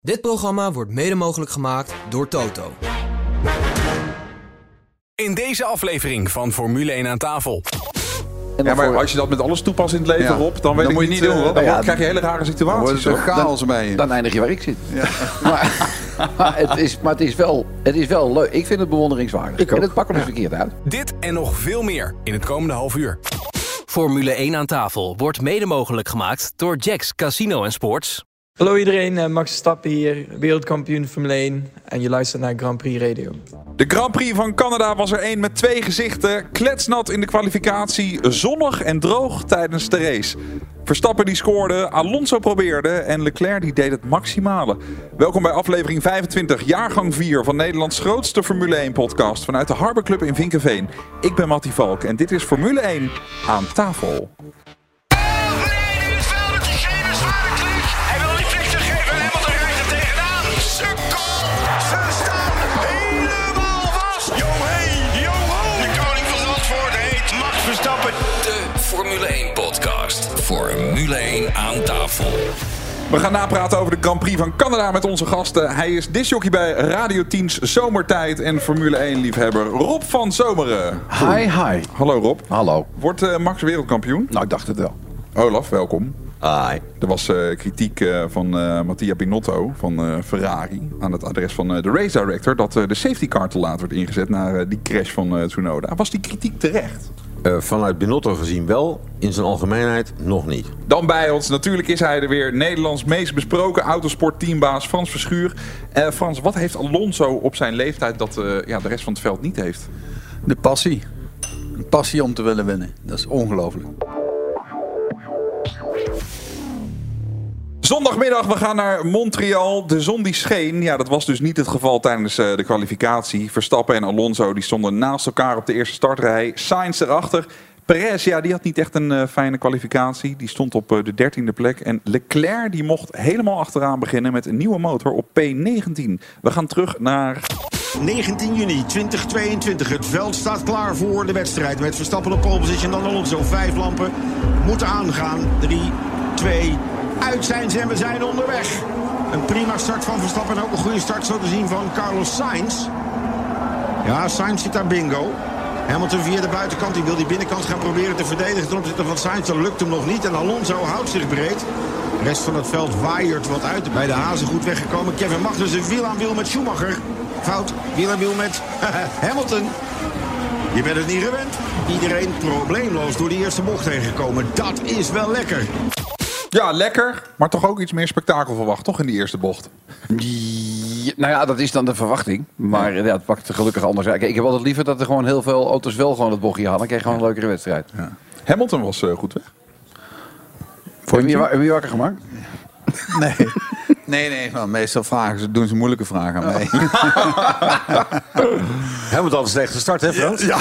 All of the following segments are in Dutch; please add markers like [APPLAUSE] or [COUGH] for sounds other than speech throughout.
Dit programma wordt mede mogelijk gemaakt door Toto. In deze aflevering van Formule 1 aan tafel. Ja, maar als je dat met alles toepast in het leven, Ja. Rob, dan weet Dan ik moet je niet, niet doen, eh. Dan Ja, krijg je hele rare Dan situaties. hoor. chaos. Dan eindig je waar ik zit. [LAUGHS] maar maar, het is, maar het is wel, het is wel leuk. Ik vind het bewonderingswaardig. Ik ook. En het pakken we verkeerd uit. Dit en nog veel meer in het komende half uur. Formule 1 aan tafel wordt mede mogelijk gemaakt door Jacks Casino en Sports. Hallo iedereen, eh, Max Verstappen hier, wereldkampioen Formule 1 en je luistert naar Grand Prix Radio. De Grand Prix van Canada was er één met twee gezichten. Kletsnat in de kwalificatie, zonnig en droog tijdens de race. Verstappen die scoorde, Alonso probeerde en Leclerc die deed het maximale. Welkom bij aflevering 25, jaargang 4 van Nederlands grootste Formule 1 podcast vanuit de Harbor Club in Vinkenveen. Ik ben Mattie Valk en dit is Formule 1 aan tafel. Formule 1 aan tafel. We gaan napraten over de Grand Prix van Canada met onze gasten. Hij is disjockey bij Radio 10's Zomertijd en Formule 1 liefhebber Rob van Zomeren. Hi, hi. Hallo Rob. Hallo. Wordt eh, Max wereldkampioen? Nou, ik dacht het wel. Olaf, welkom. Ai. Er was eh, kritiek eh, van eh, Mattia Binotto van eh, Ferrari aan het adres van eh, de race director dat eh, de safety car te laat werd ingezet na eh, die crash van eh, Tsunoda. Was die kritiek terecht? Eh, vanuit Binotto gezien wel, in zijn algemeenheid nog niet. Dan bij ons, natuurlijk is hij er weer, Nederlands meest besproken autosportteambaas Frans Verschuur. Eh, Frans, wat heeft Alonso op zijn leeftijd dat eh, ja, de rest van het veld niet heeft? De passie. Een passie om te willen winnen. Dat is ongelooflijk. Zondagmiddag, we gaan naar Montreal. De zon die scheen. Ja, dat was dus niet het geval tijdens eh, de kwalificatie. Verstappen en Alonso die stonden naast elkaar op de eerste startrij. Sainz erachter. Perez, ja, die had niet echt een eh, fijne kwalificatie. Die stond op eh, de dertiende plek. En Leclerc die mocht helemaal achteraan beginnen met een nieuwe motor op P19. We gaan terug naar 19 juni 2022. Het veld staat klaar voor de wedstrijd. Met Verstappen op pole position. Dan Alonso. Vijf lampen moeten aangaan. 3, 2, uit zijn ze en we zijn onderweg. Een prima start van Verstappen en ook een goede start zo te zien van Carlos Sainz. Ja, Sainz zit daar bingo. Hamilton via de buitenkant. Die wil die binnenkant gaan proberen te verdedigen ten opzichte van Sainz. Dat lukt hem nog niet. En Alonso houdt zich breed. De rest van het veld waaiert wat uit. Bij de hazen goed weggekomen. Kevin Magnussen wiel aan wiel met Schumacher. Fout. Wiel aan wiel met [LAUGHS] Hamilton. Je bent het niet gewend. Iedereen probleemloos door die eerste bocht heen gekomen. Dat is wel lekker. Ja, lekker. Maar toch ook iets meer spektakel verwacht, toch, in die eerste bocht? Ja, nou ja, dat is dan de verwachting. Maar ja, het pakt gelukkig anders uit. Ik heb altijd liever dat er gewoon heel veel auto's wel gewoon het bochtje hadden. Dan krijg je gewoon een leukere wedstrijd. Hamilton was eh, goed weg. Heb je, wa- heb je wakker gemaakt? Nee. [LAUGHS] Nee, nee. Maar meestal vragen ze, doen ze moeilijke vragen aan mij. [LAUGHS] Hamilton had slecht gestart, hè Frans? Ja.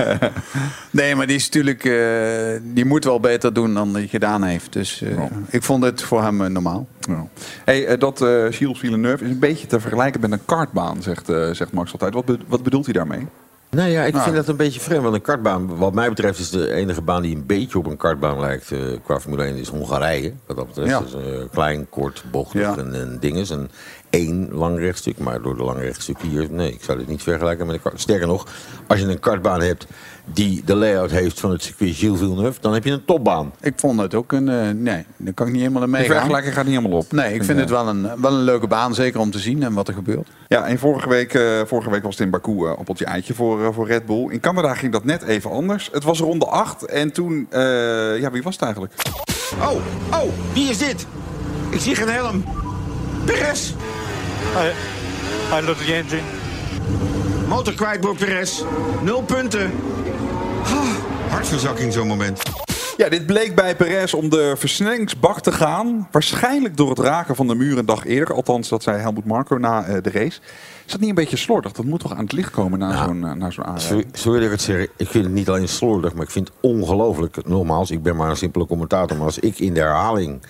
[LAUGHS] nee, maar die is natuurlijk... eh, die moet wel beter doen dan hij gedaan heeft. Dus eh, ik vond het voor hem eh, normaal. Ja. Hey, dat eh Gilles Villeneuve is een beetje te vergelijken met een kartbaan, zegt, eh, zegt Max altijd. Wat, be- wat bedoelt hij daarmee? Nou ja, ik Nou. vind dat een beetje vreemd. Want een kartbaan, wat mij betreft, is de enige baan die een beetje op een kartbaan lijkt. eh, qua Formule 1 is Hongarije. Wat dat betreft. Ja. Is eh, klein, kort, bochtig Ja. en, en dinges. En één lang rechtstuk. Maar door de lang rechtstuk hier, nee, ik zou dit niet vergelijken met een kart. Sterker nog, als je een kartbaan hebt die de layout heeft van het circuit Gilles Villeneuve, dan heb je een topbaan. Ik vond het ook een... eh, nee, daar kan ik niet helemaal in Die meegaan. vergelijking gaat niet helemaal op. Nee, ik vind het wel een, wel een leuke baan. Zeker om te zien en wat er gebeurt. Ja, en vorige week, eh, vorige week was het in Baku eh, appeltje eitje voor, eh, voor Red Bull. In Canada ging dat net even anders. Het was ronde 8 en toen... eh, ja, wie was het eigenlijk? Oh, oh, wie is dit? Ik zie geen helm. Perez. I love the engine. Motor kwijt door Perez. Nul punten. Ah, hartverzakking zo'n moment. Ja, dit bleek bij Perez om de versnellingsbak te gaan. Waarschijnlijk door het raken van de muur een dag eerder. Althans, dat zei Helmut Marko na eh, de race. Is dat niet een beetje slordig? Dat moet toch aan het licht komen na zo'n uh, na zo'n aanrijding? Sorry, sorry dat ik het zeg. Ik vind het niet alleen slordig, maar ik vind het ongelooflijk. Nogmaals, ik ben maar een simpele commentator. Maar als ik in de herhaling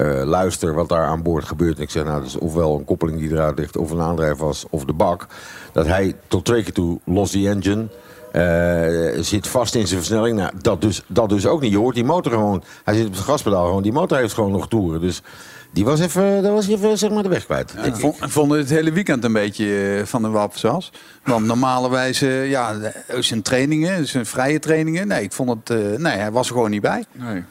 eh, luister wat daar aan boord gebeurt. En ik zeg, nou, dat is ofwel een koppeling die eruit ligt, of een aandrijf was, of de bak. Dat hij tot twee keer toe lost die engine. Eh, zit vast in zijn versnelling. Nou, dat dus, dat dus ook niet. Je hoort die motor gewoon. Hij zit op het gaspedaal gewoon. Die motor heeft gewoon nog toeren. Dus die was even, dat was even zeg maar de weg kwijt. Ik vond, ik vond het hele weekend een beetje eh, van de wapensas. Want normalerwijs, ja, zijn trainingen, zijn vrije trainingen. Nee, ik vond het, eh, nee, hij was er gewoon niet bij. Nee.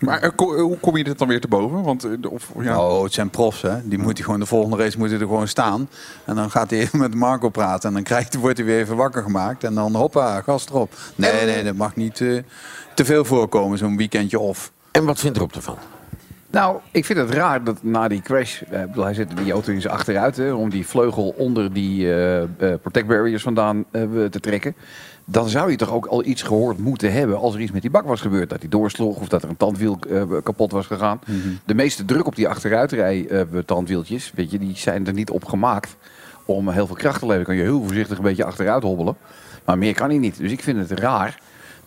Maar eh, ko- hoe kom je dit dan weer te boven? Want, eh, of, ja. Oh, het zijn profs, hè. Die moet hij gewoon, de volgende race moet hij er gewoon staan. En dan gaat hij even [LAUGHS] met Marco praten. En dan krijgt, wordt hij weer even wakker gemaakt. En dan hoppa, gas erop. Nee, nee, dat mag niet eh, te veel voorkomen, zo'n weekendje off. En wat vindt Rob ervan? Nou, ik vind het raar dat na die crash, eh, ik bedoel, hij zette die auto in zijn achteruit hè, om die vleugel onder die eh, eh, protect barriers vandaan eh, te trekken. Dan zou je toch ook al iets gehoord moeten hebben als er iets met die bak was gebeurd. Dat hij doorsloeg of dat er een tandwiel eh, kapot was gegaan. De meeste druk op die achteruitrij eh, tandwieltjes, weet je, die zijn er niet op gemaakt om heel veel kracht te leveren. Kan je heel voorzichtig een beetje achteruit hobbelen. Maar meer kan hij niet. Dus ik vind het raar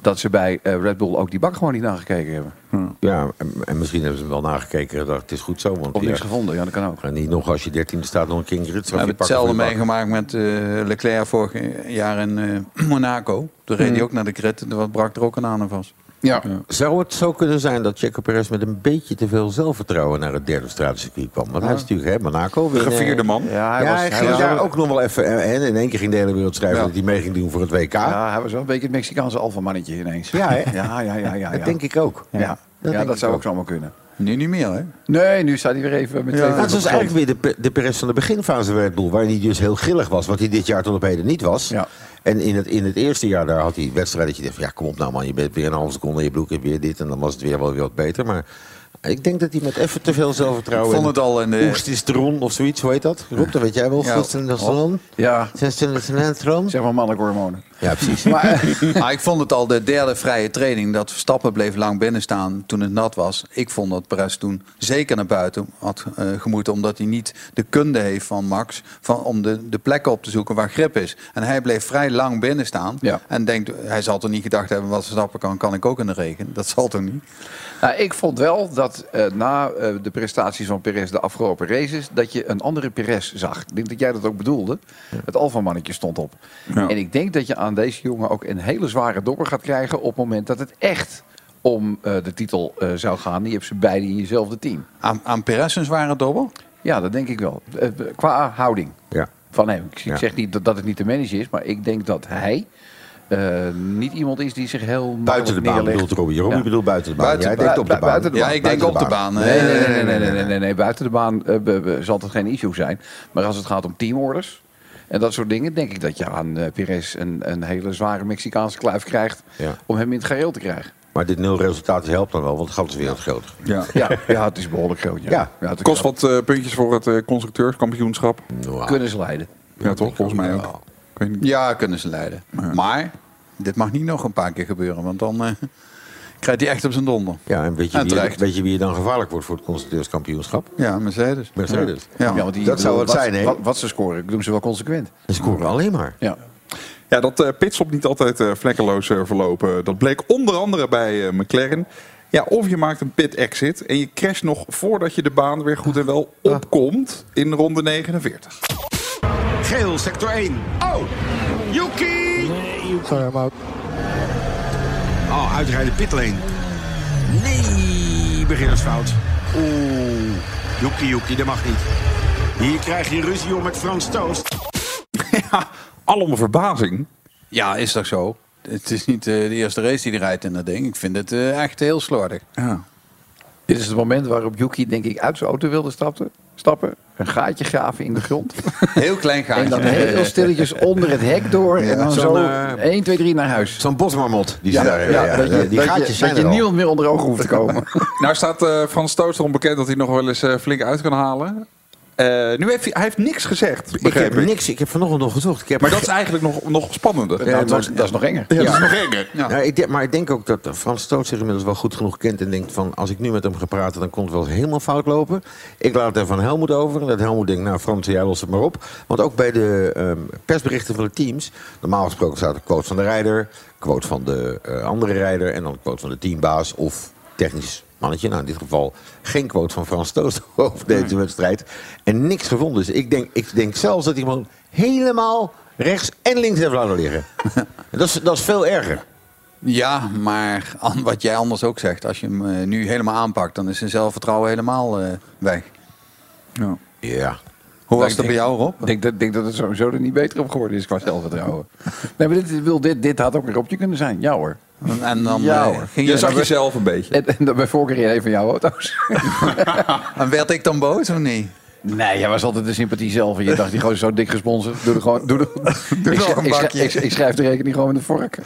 dat ze bij eh, Red Bull ook die bak gewoon niet nagekeken hebben. Ja, en, en misschien hebben ze hem wel nagekeken en het is goed zo. Want Of niks ja, gevonden, ja dat kan ook. en niet nog als je dertiende staat nog een King Ritz. We hebben hetzelfde meegemaakt met eh, Leclerc vorig jaar in eh, [CLEARS THROAT] Monaco. Toen reed hij ook naar de grid en er brak er ook een aan vast. Ja. Zou het zo kunnen zijn dat Checo Perez met een beetje te veel zelfvertrouwen naar het derde stratencircuit kwam? Want hij is natuurlijk, hè, Monaco. De winnen. gevierde man. Ja, hij ja, was, hij hij ging was daar wel- ook nog wel even. En in één keer ging de hele wereld schrijven Ja. dat hij mee ging doen voor het WK. Ja, hij was wel een beetje het Mexicaanse alfamannetje ineens. hè? Ja, ja, ja, ja. ja. dat denk ik ook. Ja, ja. dat zou ook. zomaar kunnen. Nu niet meer, hè? Nee, nu staat hij weer even met twee Ja, het voeten was eigenlijk weer de, Pe- de Perez van de beginfase van Red Bull. Waarin hij dus heel grillig was. Wat hij dit jaar tot op heden niet was. Ja. En in het, in het eerste jaar daar had hij wedstrijden dat je dacht... van, Ja, kom op nou man, je bent weer een halve seconde in je broek en weer dit. En dan was het weer wel weer wat beter. Maar ik denk dat hij met even te veel Ik zelfvertrouwen... vond het al in de... Oesteron of zoiets, hoe heet dat? Rob, dat weet jij wel. Ja. Oesteron? Ja, Testosteron? zeg maar mannelijke hormonen. Ja, precies. [LAUGHS] Maar, [LAUGHS] Maar ik vond het al de derde vrije training dat Verstappen bleef lang binnen staan toen het nat was. Ik vond dat Perez toen zeker naar buiten had eh, gemoeten. Omdat hij niet de kunde heeft van Max van, om de, de plekken op te zoeken waar grip is. En hij bleef vrij lang binnen staan. Ja. En denkt, hij zal toch niet gedacht hebben wat Verstappen kan, kan ik ook in de regen. Dat zal toch niet? nou, ik vond wel dat eh, na eh, de prestaties van Perez de afgelopen races... dat je een andere Perez zag. Ik denk dat jij dat ook bedoelde. Het alfamannetje stond op. Ja. En ik denk dat je aan deze jongen ook een hele zware dobber gaat krijgen... op het moment dat het echt om eh, de titel zou gaan. Die hebben ze beide in jezelfde team. Aan, aan Perez een zware dobbel? Ja, dat denk ik wel. Qua houding Ja. van hem. Ik, Ja. zeg niet dat, dat het niet de manager is, maar ik denk dat hij eh, niet iemand is die zich heel Buiten de baan neerlegt. bedoelt Robbie. Robbie Ja. bedoelt buiten de baan. Buiten- Jij denkt op de baan. buiten de Ja, ik denk op de baan. Nee, nee, nee, nee, nee, nee, nee, nee. Buiten de baan eh, be- be- zal het geen issue zijn. Maar als het gaat om teamorders en dat soort dingen, denk ik dat je aan eh Perez een, een hele zware Mexicaanse kluif krijgt Ja. om hem in het gareel te krijgen. Maar dit nul resultaat helpt dan wel, want het gat is weer groter. Ja. Ja, ja het is behoorlijk groot. Ja. Ja. het Kost wat eh, puntjes voor het eh, constructeurskampioenschap. Nou, kunnen ze leiden. Ja, toch? Volgens mij ook. Ja. Kunnen ze leiden. Maar dit mag niet nog een paar keer gebeuren, want dan eh, [LAUGHS] krijgt hij echt op zijn donder. Ja, en weet je, En wie, weet je wie dan gevaarlijk wordt voor het constructeurskampioenschap? Ja, Mercedes. Mercedes. Ja. Ja, want die, Dat zou het wat, zijn, hè? Wat, wat ze scoren, doen ze wel consequent. Ze scoren alleen maar. Ja. Ja, dat eh pitstop niet altijd eh, vlekkeloos verlopen. Dat bleek onder andere bij McLaren. Ja, of je maakt een pit exit en je crasht nog voordat je de baan weer goed en wel opkomt in ronde 49. Geel, sector 1. Oh, Yuki! Sorry, I'm out. Oh, uitrijden pitlane. Nee, beginnersfout. Oeh, Yuki, Yuki, dat mag niet. Hier krijg je ruzie om met Frans Toost. [LAUGHS] ja, allemaal verbazing. Ja, is toch zo? Het is niet eh, de eerste race die hij rijdt in dat ding. Ik vind het eh, echt heel slordig. Ja. Dit is het moment waarop Yuki, denk ik, uit zijn auto wilde stappen. stappen een gaatje graven in de grond. [LAUGHS] Heel klein gaatje. en dan heel stilletjes onder het hek door. en dan zo eh, 1, 2, 3 naar huis. Zo'n bosmarmot. Die ze daar hebben. Ja, dat je, die gaatjes je, zijn dat je niemand meer onder ogen hoeft te komen. [LAUGHS] Nou staat eh Frans Toost erom bekend dat hij nog wel eens eh, flink uit kan halen. Eh, nu heeft hij, hij heeft niks gezegd, Ik heb ik. niks. Ik heb vanochtend nog gezocht. Ik heb Maar dat is eigenlijk nog, nog spannender. Nou, dat, is, dat is nog enger. Ja, dat is nog enger. Ja. Ja, ik denk, maar ik denk ook dat Frans Stoot zich inmiddels wel goed genoeg kent. En denkt van, als ik nu met hem ga praten, dan komt het wel eens helemaal fout lopen. Ik laat het even van Helmoet over. En dat Helmoet denkt, nou Frans, jij lost het maar op. Want ook bij de ehm, persberichten van de teams... normaal gesproken staat de quote van de rijder... quote van de eh, andere rijder... en dan de quote van de teambaas of technisch mannetje. Nou, in dit geval geen quote van Frans Stoot [LAUGHS] over deze wedstrijd. En niks gevonden. Dus ik denk, ik denk zelfs dat hij gewoon helemaal rechts en links heeft laten liggen. [LAUGHS] dat, is, dat is veel erger. Ja, maar wat jij anders ook zegt, als je hem eh, nu helemaal aanpakt, dan is zijn zelfvertrouwen helemaal eh, weg. Ja. Ja. Hoe was dat bij jou, Rob? Ik denk, dat- denk dat het sowieso er niet beter op geworden is qua zelfvertrouwen. nee, maar dit, wil, dit, dit had ook een Robje kunnen zijn. Ja hoor. En dan Ja, eh, ging Je je zag dan- jezelf een beetje. En, bij voorkeur in een van jouw auto's. [LAUGHS] En werd ik dan boos of niet? Nee, jij was altijd de sympathie zelf. En je dacht, die gozer is zo dik gesponsord. Doe er gewoon... Doe er, [LAUGHS] ik, nog schrijf- een ik, schrijf- bakje. ik, ik schrijf de rekening gewoon met een vork. [LAUGHS]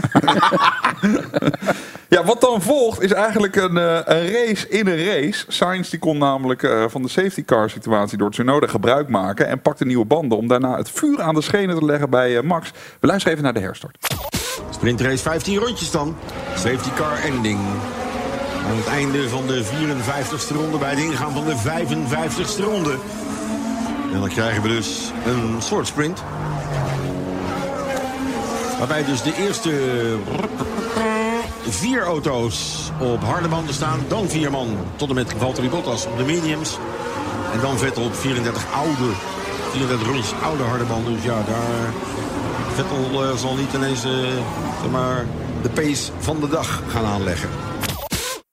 Ja, wat dan volgt is eigenlijk een, eh, een race in een race. Sainz die kon namelijk eh, van de safety car situatie door Tsunoda gebruik maken en pakte nieuwe banden om daarna het vuur aan de schenen te leggen bij Max. We luisteren even naar de herstart. Sprintrace 15 rondjes dan. Safety car ending. Aan het einde van de 54ste ronde bij het ingaan van de 55ste ronde. En dan krijgen we dus een soort sprint. Waarbij dus de eerste vier auto's op harde banden staan. Dan vier man tot en met Valtteri Bottas op de mediums. En dan Vettel op 34 oude, 34 rondjes oude harde banden. Dus ja, daar Vettel eh, zal niet ineens eh, zeg maar, de pace van de dag gaan aanleggen.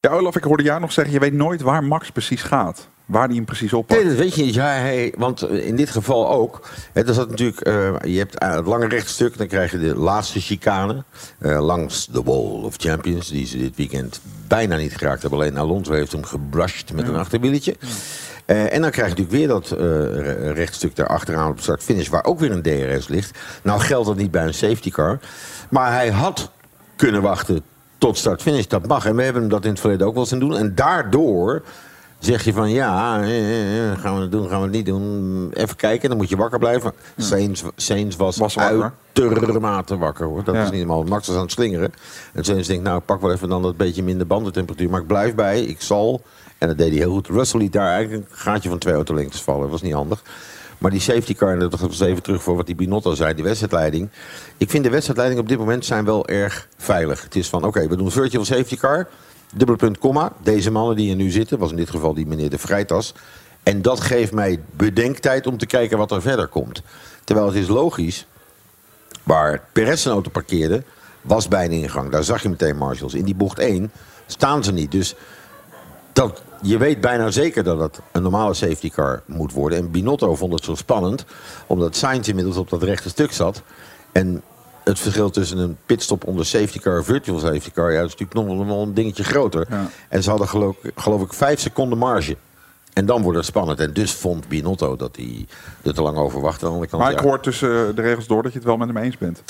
Ja, Olaf, ik hoorde jou nog zeggen, je weet nooit waar Max precies gaat. Waar hij hem precies oppakt. Nee, dat weet je niet. Ja, hij, want eh, in dit geval ook. Hè, zat natuurlijk, eh, je hebt het lange rechtstuk. Dan krijg je de laatste chicane. eh, langs de Wall of Champions. Die ze dit weekend bijna niet geraakt hebben. Alleen Alonso heeft hem gebrushed met een achterwieletje. En dan krijg je natuurlijk weer dat eh, re- rechtstuk daar achteraan op start-finish. Waar ook weer een DRS ligt. Nou geldt dat niet bij een safety car. Maar hij had kunnen wachten tot start-finish. Dat mag. En we hebben hem dat in het verleden ook wel eens doen. En daardoor zeg je van ja, eh, eh, gaan we het doen, gaan we het niet doen. Even kijken, dan moet je wakker blijven. Sainz, Sainz was, Was wakker. uitermate wakker hoor. Dat Ja. is niet helemaal. Max was aan het slingeren. En Sainz denkt, nou pak wel even dan dat beetje minder bandentemperatuur. Maar ik blijf bij, ik zal. En dat deed hij heel goed. Russell liet daar eigenlijk een gaatje van twee autolengtes vallen. Dat was niet handig. Maar die safety car, en dat was even terug voor wat die Binotto zei, die wedstrijdleiding. Ik vind de wedstrijdleiding op dit moment zijn wel erg veilig. Het is van, oké, we doen virtual safety car. Dubbele punt, komma. Deze mannen die er nu zitten, was in dit geval die meneer De Vrijtas. En dat geeft mij bedenktijd om te kijken wat er verder komt. Terwijl het is logisch, waar Perez zijn auto parkeerde, was bij een ingang. Daar zag je meteen marshals. In die bocht 1 staan ze niet. Dus dat, je weet bijna zeker dat het een normale safety car moet worden. En Binotto vond het zo spannend, omdat Sainz inmiddels op dat rechte stuk zat. En het verschil tussen een pitstop onder safety car en virtual safety car... Ja, dat is natuurlijk nog wel een dingetje groter. Ja. En ze hadden geloof, geloof ik vijf seconden marge. En dan wordt het spannend. En dus vond Binotto dat hij er te lang over wachtte. Aan de andere kant, Maar ik ja. hoor tussen de regels door dat je het wel met hem eens bent.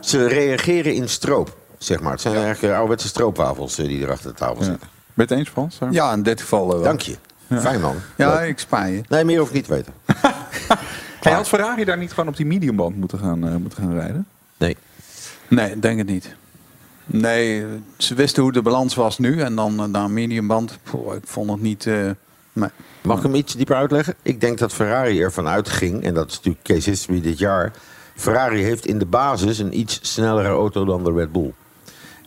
Ze reageren in stroop, zeg maar. Het zijn eigenlijk eh, ouderwetse stroopwafels eh, die er achter de tafel zitten. Ben je het eens, Frans? Ja, in dit geval eh, wel. Dank je. Fijn man. Ja, Leuk. ik spaar je. Nee, meer hoef ik niet te weten. [LAUGHS] Hey, had Ferrari daar niet gewoon op die mediumband moeten gaan, eh, moeten gaan rijden? Nee. Nee, ik denk het niet. Nee, ze wisten hoe de balans was nu. En dan uh, naar mediumband. Poeh, ik vond het niet... eh, nee. Mag ik hem iets dieper uitleggen? Ik denk dat Ferrari ervan uitging, en dat is natuurlijk case history dit jaar. Ferrari heeft in de basis een iets snellere auto dan de Red Bull.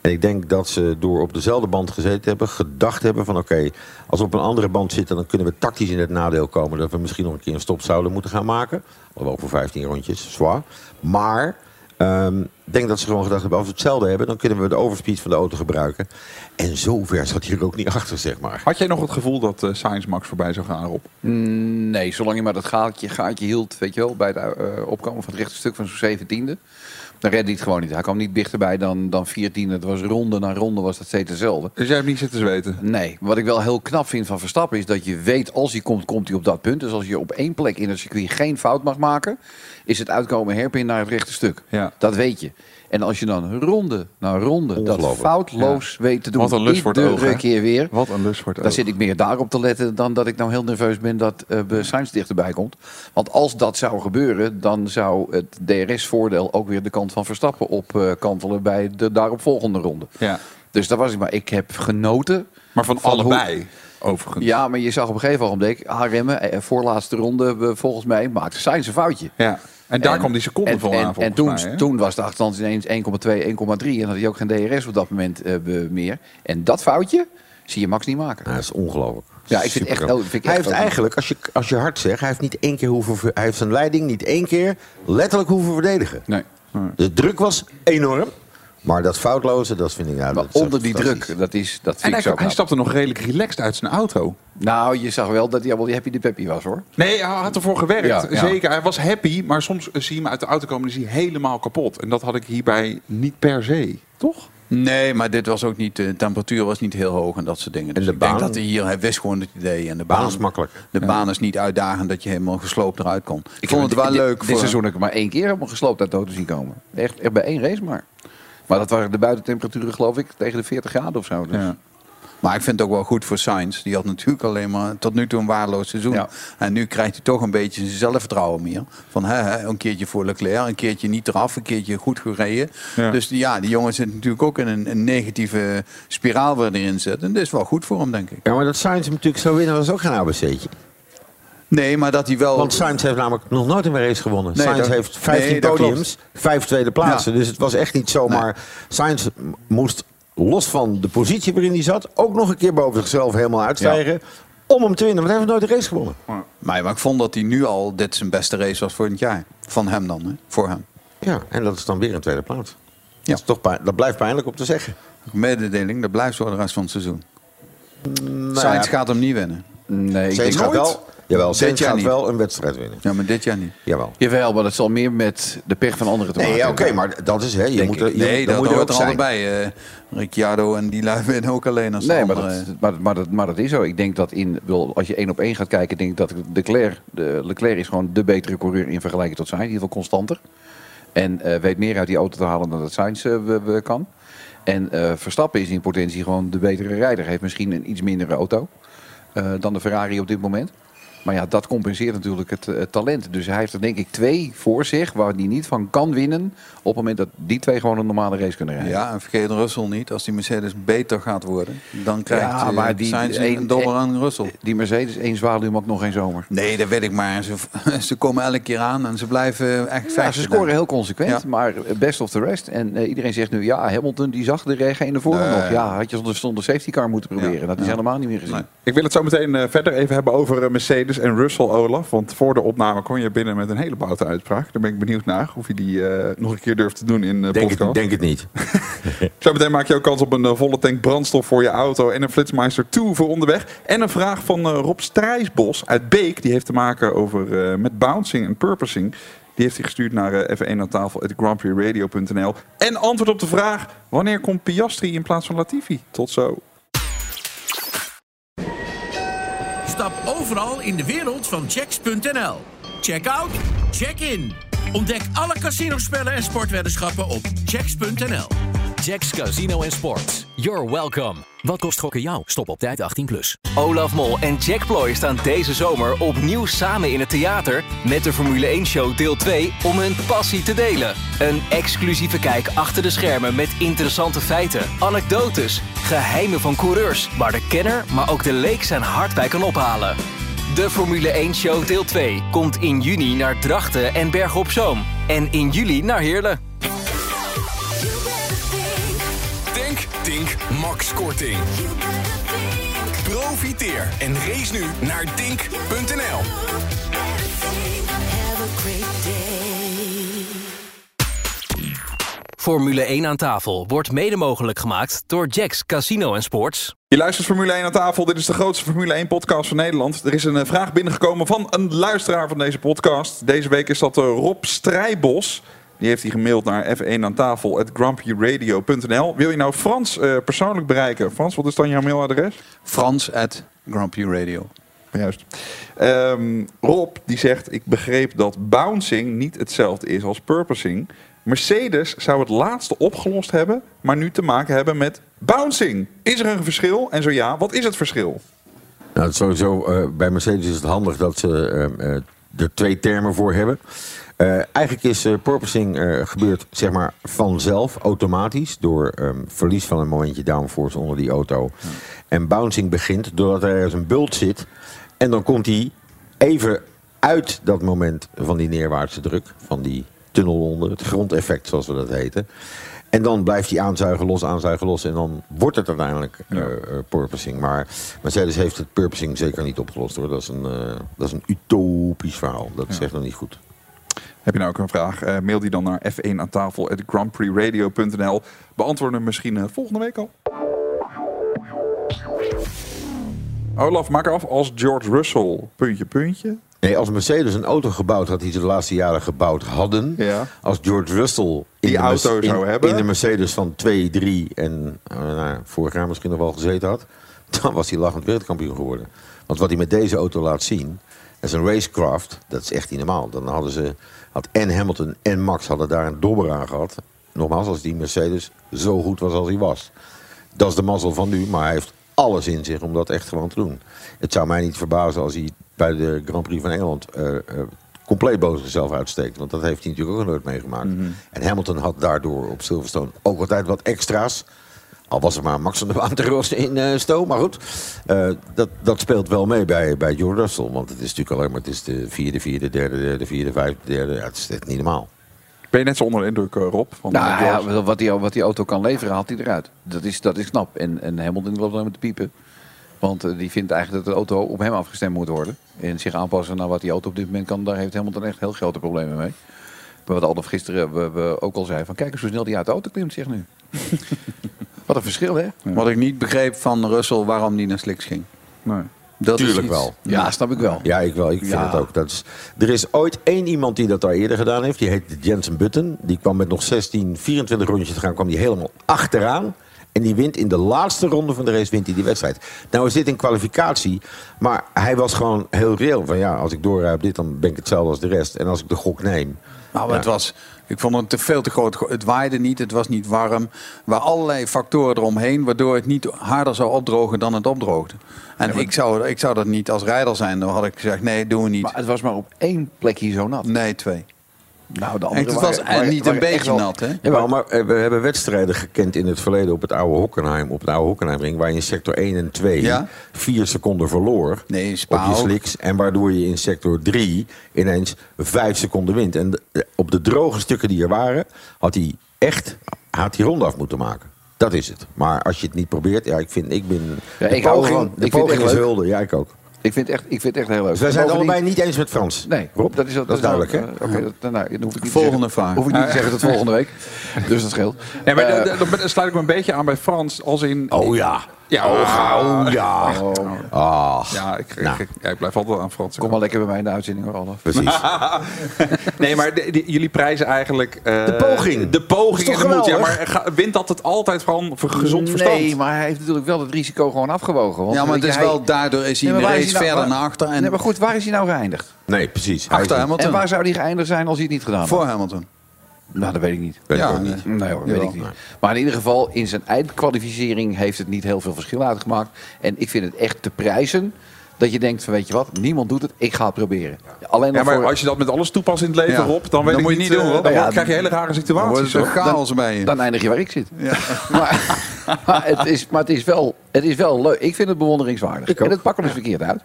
En ik denk dat ze door op dezelfde band gezeten hebben, gedacht hebben van oké, als we op een andere band zitten, dan kunnen we tactisch in het nadeel komen dat we misschien nog een keer een stop zouden moeten gaan maken. Alhoewel voor 15 rondjes, zwaar. Maar ehm, ik denk dat ze gewoon gedacht hebben, als we hetzelfde hebben, dan kunnen we de overspeed van de auto gebruiken. En zover zat hij er ook niet achter, zeg maar. Had jij nog het gevoel dat eh Sainz Max voorbij zou gaan, Rob? Mm, Nee, zolang je maar dat gaatje, gaatje hield, weet je wel, bij het eh, opkomen van het rechte stuk van zo'n zeventiende. Dan redde hij het gewoon niet. Hij kwam niet dichterbij dan, dan 14. Het was ronde na ronde was dat steeds hetzelfde. Dus jij hebt niet zitten zweten? Nee, wat ik wel heel knap vind van Verstappen is dat je weet als hij komt, komt hij op dat punt. Dus als je op één plek in het circuit geen fout mag maken, is het uitkomen herpin naar het rechte stuk. Ja. Dat weet je. En als je dan ronde na ronde dat foutloos weet te doen, Wat een lust voor het iedere oog, hè? keer weer. Wat een lust voor het Daar oog. zit ik meer daarop te letten dan dat ik nou heel nerveus ben dat uh, Sainz dichterbij komt. Want als dat zou gebeuren, dan zou het DRS-voordeel ook weer de kant van Verstappen opkantelen bij de daaropvolgende ronde. Ja. Dus daar was ik maar. Ik heb genoten. Maar van, Van allebei, overigens. Ja, maar je zag op een gegeven ogenblik, remmen, eh, voorlaatste ronde, eh, volgens mij, maakte Sainz een foutje. Ja. En daar kwam die seconde en, van en, aan, en volgens toen, mij, toen was de achterstand ineens 1,2, 1,3 en had hij ook geen DRS op dat moment eh, meer. En dat foutje, zie je Max niet maken. Nou, dat is ongelooflijk. Ja, ik vind echt- oh, vind ik hij heeft ook- eigenlijk, als je, als je hard zegt, hij heeft niet één keer hoeven, hij heeft zijn leiding niet één keer letterlijk hoeven verdedigen. Nee. De druk was enorm, maar dat foutloze, dat vind ik ja, Maar dat is onder die druk, dat, is, dat En vind hij, ik zo hij stapte nog redelijk relaxed uit zijn auto. Nou, je zag wel dat hij wel die happy de peppy was hoor. Nee, hij had ervoor gewerkt. Ja, ja. Zeker. Hij was happy, maar soms eh, zie je hem uit de auto komen en is hij helemaal kapot. En dat had ik hierbij niet per se. Toch? Nee, maar dit was ook niet, de temperatuur was niet heel hoog en dat soort dingen. Dus de ik denk dat hij hier, hij wist gewoon het idee. En de Baan baan, is makkelijk. De baan is niet uitdagend dat je helemaal gesloopt eruit kon. Ik, vond het wel dit- leuk Dit voor... seizoen heb ik maar één keer helemaal gesloopt uit de auto zien komen. Echt, echt bij één race maar. Maar dat waren de buitentemperaturen geloof ik tegen de 40 graden of zo. Dus. Ja. Maar ik vind het ook wel goed voor Sainz. Die had natuurlijk alleen maar tot nu toe een waardeloos seizoen. Ja. En nu krijgt hij toch een beetje zijn zelfvertrouwen meer. Van hè, hè, een keertje voor Leclerc, een keertje niet eraf, een keertje goed gereden. Ja. Dus die, ja, die jongen zit natuurlijk ook in een, een negatieve spiraal waar hij erin zit. En dat is wel goed voor hem, denk ik. Ja, maar dat Sainz hem natuurlijk zo winnen was ook geen ABC'tje. Nee, maar dat hij wel... Want Sainz heeft namelijk nog nooit een race gewonnen. Nee, Sainz dat- heeft 15 nee, dat podiums, vijf tweede plaatsen. Ja. Dus het was echt niet zomaar... Sainz m- moest, los van de positie waarin hij zat... ook nog een keer boven zichzelf helemaal uitstijgen... om hem te winnen. Want hij heeft nooit een race gewonnen. Maar, maar ik vond dat hij nu al dit zijn beste race was voor het jaar. Van hem dan, hè? voor hem. Ja, en dat is dan weer een tweede plaats. Ja. Dat, is toch pijn- dat blijft pijnlijk om te zeggen. Mededeling, dat blijft zo de rest van het seizoen. Nou Sainz ja, gaat hem niet winnen. Nee, ik Sainz denk gaat wel, jawel, Dit Sainz jaar gaat niet. wel een wedstrijd winnen. Ja, maar dit jaar niet. Jawel. Jawel, maar dat zal meer met de pech van anderen te maken Nee, ja, oké, hebben. maar dat is... Hè, je Denk moet er, je, Nee, dan dat moet je hoort ook er zijn. allebei. eh Ricciardo en die lui winnen ook alleen als Nee, maar dat, maar, maar, dat, maar dat is zo. Ik denk dat in, als je één op één gaat kijken, denk ik dat Leclerc, de, Leclerc is gewoon de betere coureur in vergelijking tot Sainz. In ieder geval constanter. En eh, weet meer uit die auto te halen dan dat Sainz eh, we- we kan. En eh, Verstappen is in potentie gewoon de betere rijder. Heeft misschien een iets mindere auto eh, dan de Ferrari op dit moment. Maar ja, dat compenseert natuurlijk het, eh, talent. Dus hij heeft er denk ik twee voor zich waar hij niet van kan winnen. Op het moment dat die twee gewoon een normale race kunnen rijden. Ja, en vergeet Russell niet. Als die Mercedes beter gaat worden, dan krijgt Ja, eh, maar die- Sainz een- een dobber aan Russell. Die Mercedes, één zwaluw mag nog geen zomer. Nee, dat weet ik maar. Ze, [LAUGHS] ze komen elke keer aan en ze blijven echt Ja, ze scoren heel consequent, Ja. maar best of the rest. En eh, iedereen zegt nu, ja, Hamilton die zag de regen in de voor Nee. nog. Ja, had je zonder, zonder safety car moeten proberen. Ja. Dat is Ja. helemaal niet meer gezien. Nee. Ik wil het zo meteen eh, verder even hebben over eh, Mercedes en Russell Olaf. Want voor de opname kon je binnen met een hele boute uitspraak. Daar ben ik benieuwd naar of je die eh, nog een keer durft te doen in de Denk podcast. het, denk het niet. [LAUGHS] Zo meteen maak je ook kans op een eh, volle tank brandstof voor je auto en een Flitsmeister 2 voor onderweg. En een vraag van eh, Rob Strijsbos uit Beek. Die heeft te maken over met bouncing en purposing. Die heeft hij gestuurd naar eh, F1 aan tafel grandprixradio.nl. En antwoord op de vraag: wanneer komt Piastri in plaats van Latifi? Tot zo. Overal in de wereld van checks.nl. Check out, check in. Ontdek alle casinospellen en sportweddenschappen op checks.nl. Jacks Casino en Sports. You're welcome. Wat kost gokken jou? Stop op tijd 18+. Plus. Olaf Mol en Jack Ploy staan deze zomer opnieuw samen in het theater... met de Formule 1-show deel 2 om hun passie te delen. Een exclusieve kijk achter de schermen met interessante feiten, anekdotes... geheimen van coureurs, waar de kenner, maar ook de leek zijn hart bij kan ophalen. De Formule 1-show deel 2 komt in juni naar Drachten en Bergen op Zoom. En in juli naar Heerlen. Tink, Max Korting. Profiteer en race nu naar dink.nl. Formule 1 aan tafel wordt mede mogelijk gemaakt door Jacks Casino en Sports. Je luistert Formule 1 aan tafel. Dit is de grootste Formule 1-podcast van Nederland. Er is een eh, vraag binnengekomen van een luisteraar van deze podcast. Deze week is dat eh, Rob Strijbos. Die heeft hij gemaild naar f1 aan tafel grumpyradio.nl. Wil je nou Frans eh, persoonlijk bereiken? Frans, wat is dan jouw mailadres? Frans at Grand Prix Radio. Juist. Ehm, Rob die zegt: Ik begreep dat bouncing niet hetzelfde is als purposing. Mercedes zou het laatste opgelost hebben, maar nu te maken hebben met bouncing. Is er een verschil? En zo ja, wat is het verschil? Nou, het sowieso, eh, bij Mercedes is het handig dat ze eh, eh, er twee termen voor hebben. Eh, eigenlijk is eh, porpoising eh, gebeurt zeg maar vanzelf, automatisch, door ehm, verlies van een momentje downforce onder die auto. En bouncing begint doordat er ergens een bult zit. En dan komt hij even uit dat moment van die neerwaartse druk, van die tunnel onder, het grondeffect zoals we dat heten. En dan blijft hij aanzuigen, los, aanzuigen, los. En dan wordt het uiteindelijk eh eh, purposing. Maar Mercedes heeft het purposing zeker niet opgelost hoor. Dat is een, dat is een utopisch verhaal. Dat is echt nog niet goed. Heb je nou ook een vraag? Eh, mail die dan naar f1 aan tafel grandprixradio.nl. Beantwoorden we misschien eh, volgende week al. Olaf, maak af als George Russell. Puntje, puntje. Nee, als Mercedes een auto gebouwd had die ze de laatste jaren gebouwd hadden. Ja. Als George Russell in, Die de, auto zou in, hebben. in de Mercedes van 2, 3 en eh, nou, vorig jaar misschien nog wel gezeten had. [LAUGHS] Dan was hij lachend wereldkampioen geworden. Want wat hij met deze auto laat zien. Dat is een racecraft. Dat is echt niet normaal. Dan hadden ze, had en Hamilton en Max hadden daar een dobber aan gehad. Nogmaals, als die Mercedes zo goed was als hij was. Dat is de mazzel van nu, maar hij heeft alles in zich om dat echt gewoon te doen. Het zou mij niet verbazen als hij bij de Grand Prix van Engeland eh, eh, compleet boos zichzelf uitsteekt. Want dat heeft hij natuurlijk ook nooit meegemaakt. En Hamilton had daardoor op Silverstone ook altijd wat extra's. Al was er maar Max van de Baan te rossen in eh Stowe. Maar goed, eh, dat, dat speelt wel mee bij, bij George Russell. Want het is natuurlijk alleen maar het is de vierde, vierde, derde, derde, vierde, vijfde, derde. Ja, het is echt niet normaal. Ben je net zo onder de indruk, eh, Rob? Van Nou ja, wat die, wat die auto kan leveren, haalt hij eruit. Dat is, dat is knap. En, en Hamilton loopt alleen met te piepen. Want die vindt eigenlijk dat de auto op hem afgestemd moet worden. En zich aanpassen naar wat die auto op dit moment kan. Daar heeft Hamilton echt heel grote problemen mee. Maar wat Adolf gisteren we, we ook al zei. Van kijk eens hoe snel die uit de auto klimt, zeg nu. [LAUGHS] wat een verschil, hè? Wat ik niet begreep van Russell waarom die naar Slicks ging. Nee. Dat Tuurlijk iets- wel. Ja, snap ik wel. Ja, ik wel. Ik vind Ja. het ook. Dat is, er is ooit één iemand die dat daar eerder gedaan heeft. Die heette Jensen Button. Die kwam met nog 16, 24 rondjes te gaan. kwam die helemaal achteraan. En die wint in de laatste ronde van de race wint hij die wedstrijd. Nou is dit een kwalificatie. Maar hij was gewoon heel reëel. Van ja, als ik doorrijd op dit, dan ben ik hetzelfde als de rest. En als ik de gok neem. Nou, Ja. het was, ik vond het te veel te groot. Het waaide niet, het was niet warm. Er waren allerlei factoren eromheen, waardoor het niet harder zou opdrogen dan het opdroogde. En ik, zou, ik zou dat niet als rijder zijn, dan had ik gezegd, nee, doen we niet. Maar het was maar op één plekje zo nat. Nee, twee. Nou, de het was waren- waren- niet een beetje wel- nat, hè? Jawel, maar eh, we hebben wedstrijden gekend in het verleden op het oude Hockenheim. Op het oude Hockenheimring. Waar je in sector 1 en 2 Ja. vier seconden verloor. Nee, op je ook. slicks. En waardoor je in sector 3 ineens vijf seconden wint. En de- op de droge stukken die er waren, had hij echt had hij ronde af moeten maken. Dat is het. Maar als je het niet probeert, ja, ik vind, ik ben. Ja, de ik hou poging, de Ik vind het poging is hulde. Ja, ik ook. Ik vind, het echt, ik vind het echt heel leuk. Dus wij zijn het allebei niet eens met Frans. Nee, Rob, dat is, dat is duidelijk, hè? Oké, dat- nou, dan hoef ik niet te Volgende zeggen- vraag. Hoef ik niet te zeggen tot volgende week. [LAUGHS] Dus dat scheelt. Nee, maar Eh, dan sluit ik me een beetje aan bij Frans. Als in... Oh ja. Ja, Oh ja. Ah, Ja, ik, Nou. ik, ja, ik blijf altijd aan Frans. Kom maar lekker bij mij in de uitzending hoor, Olaf. precies. [LAUGHS] Nee, maar de- jullie prijzen eigenlijk... eh, De poging. De poging en toch de moed. Ja, maar ga- wint dat het altijd van voor gezond verstand? Nee, maar hij heeft natuurlijk wel het risico gewoon afgewogen. Want Ja, maar het is hij- wel, daardoor is hij Nee, nou- verder waar- naar achter. En Nee, maar goed, waar is hij nou geëindigd? Nee, precies. Achter Hamilton. En waar zou hij geëindigd zijn als hij het niet gedaan had? Voor Hamilton. Nou, dat weet ik niet. Weet ik Ja, ook nee. niet. Nee hoor, weet ik niet. Maar in ieder geval, in zijn eindkwalificering heeft het niet heel veel verschil uitgemaakt. En ik vind het echt te prijzen dat je denkt van weet je wat, niemand doet het, ik ga het proberen. Alleen Ja, maar voor, als je dat met alles toepast in het leven, Ja. Rob, dan weet Dan ik moet je niet, niet doen, eh, hoor. Dan Ja, krijg je hele rare Dan situaties. wordt hoor. een chaos bij je. dan eindig je waar ik zit. [LAUGHS] Maar, maar, het is, maar het is wel, het is wel leuk. Ik vind het bewonderingswaardig. Ik. En het pakken we eens verkeerd uit.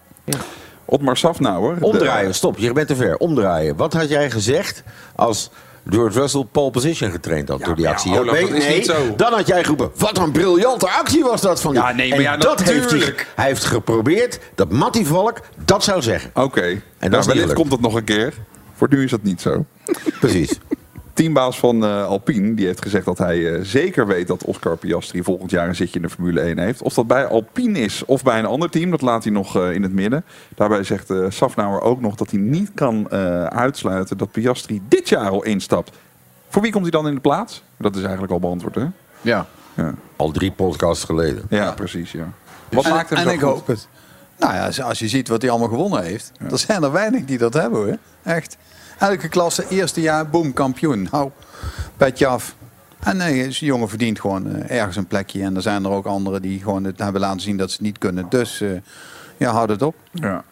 Otmar Safnauer. de- Omdraaien, stop. Je bent te ver. Omdraaien. Wat had jij gezegd als George Russell pole position getraind had Ja, door die ja, actie? Olaf, Nee, dat is nee, niet zo. Dan had jij geroepen, wat een briljante actie was dat van die. Ja, nee, maar En ja, dat heeft hij, hij heeft geprobeerd dat Matty Valk dat zou zeggen. Oké. dat Nou, is niet wellicht komt dat nog een keer. Voor nu is dat niet zo. Precies. Teambaas van eh, Alpine die heeft gezegd dat hij eh, zeker weet dat Oscar Piastri volgend jaar een zitje in de Formule 1 heeft. Of dat bij Alpine is of bij een ander team, dat laat hij nog eh, in het midden. Daarbij zegt eh Safnauer ook nog dat hij niet kan eh, uitsluiten dat Piastri dit jaar al instapt. Voor wie komt hij dan in de plaats? Dat is eigenlijk al beantwoord, hè? Ja. Ja, Al drie podcasts geleden. ja precies, ja. Wat en, maakt hem en zo ik goed? hoop het. Nou ja, als je ziet wat hij allemaal gewonnen heeft. Er zijn er weinig die dat hebben hoor. Echt. Elke klasse, eerste jaar, boom, kampioen. Nou, petje af. En nee, deze jongen verdient gewoon eh, ergens een plekje. En er zijn er ook anderen die gewoon het hebben laten zien dat ze het niet kunnen. Dus eh, ja, houd het op. Ja.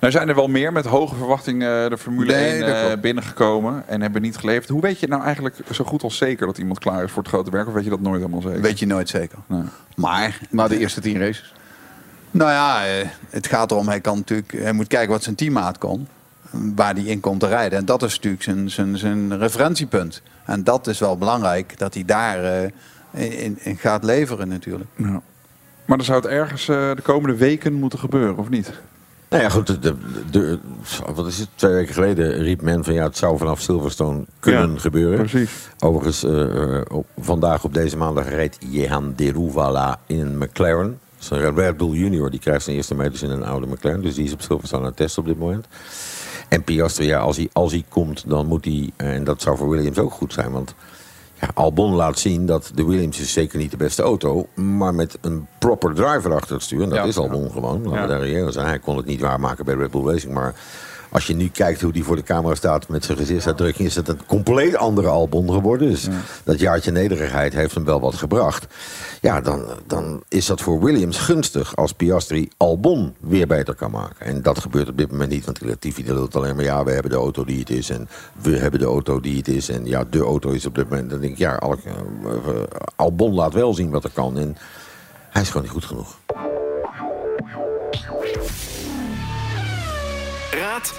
Nou zijn er wel meer met hoge verwachtingen de Formule Nee, 1 dat eh, klopt. binnengekomen en hebben niet geleverd. Hoe weet je nou eigenlijk zo goed als zeker dat iemand klaar is voor het grote werk? Of weet je dat nooit helemaal zeker? Weet je nooit zeker. Nee. Maar, Na de eerste tien races. nou ja, eh, het gaat erom, hij, kan natuurlijk, hij moet kijken wat zijn teammaat kon. Waar hij in komt te rijden. En dat is natuurlijk zijn, zijn, zijn referentiepunt. En dat is wel belangrijk, dat hij daar eh, in, in gaat leveren natuurlijk. Ja. Maar dan zou het ergens eh, de komende weken moeten gebeuren, of niet? Nou ja, goed. De, de, de- wat is het? Twee weken geleden riep men van ja, het zou vanaf Silverstone kunnen Ja, gebeuren. precies. Overigens, eh, eh, op, vandaag op deze maandag reed Jehan Deruvala in een McLaren. Dat is een Red Bull Junior. Die krijgt zijn eerste meters in een oude McLaren. Dus die is op Silverstone aan het testen op dit moment. En Piastri, ja, als hij, als hij komt, dan moet hij... eh, En dat zou voor Williams ook goed zijn, want... Ja, Albon laat zien dat de Williams is zeker niet de beste auto, maar met een proper driver achter het stuur. En dat Ja. is Albon gewoon. Laten Ja. we daar reëel zijn. Hij kon het niet waarmaken bij Red Bull Racing, maar als je nu kijkt hoe die voor de camera staat met zijn gezichtsuitdrukking, is het een compleet andere Albon geworden. Dus dat jaartje nederigheid heeft hem wel wat gebracht. Ja, dan, dan is dat voor Williams gunstig als Piastri Albon weer beter kan maken. En dat gebeurt op dit moment niet, want Latifi lult alleen maar... ja, we hebben de auto die het is en we hebben de auto die het is. En ja, de auto is op dit moment... dan denk ik, ja, eh, eh, Albon laat wel zien wat er kan. En hij is gewoon niet goed genoeg.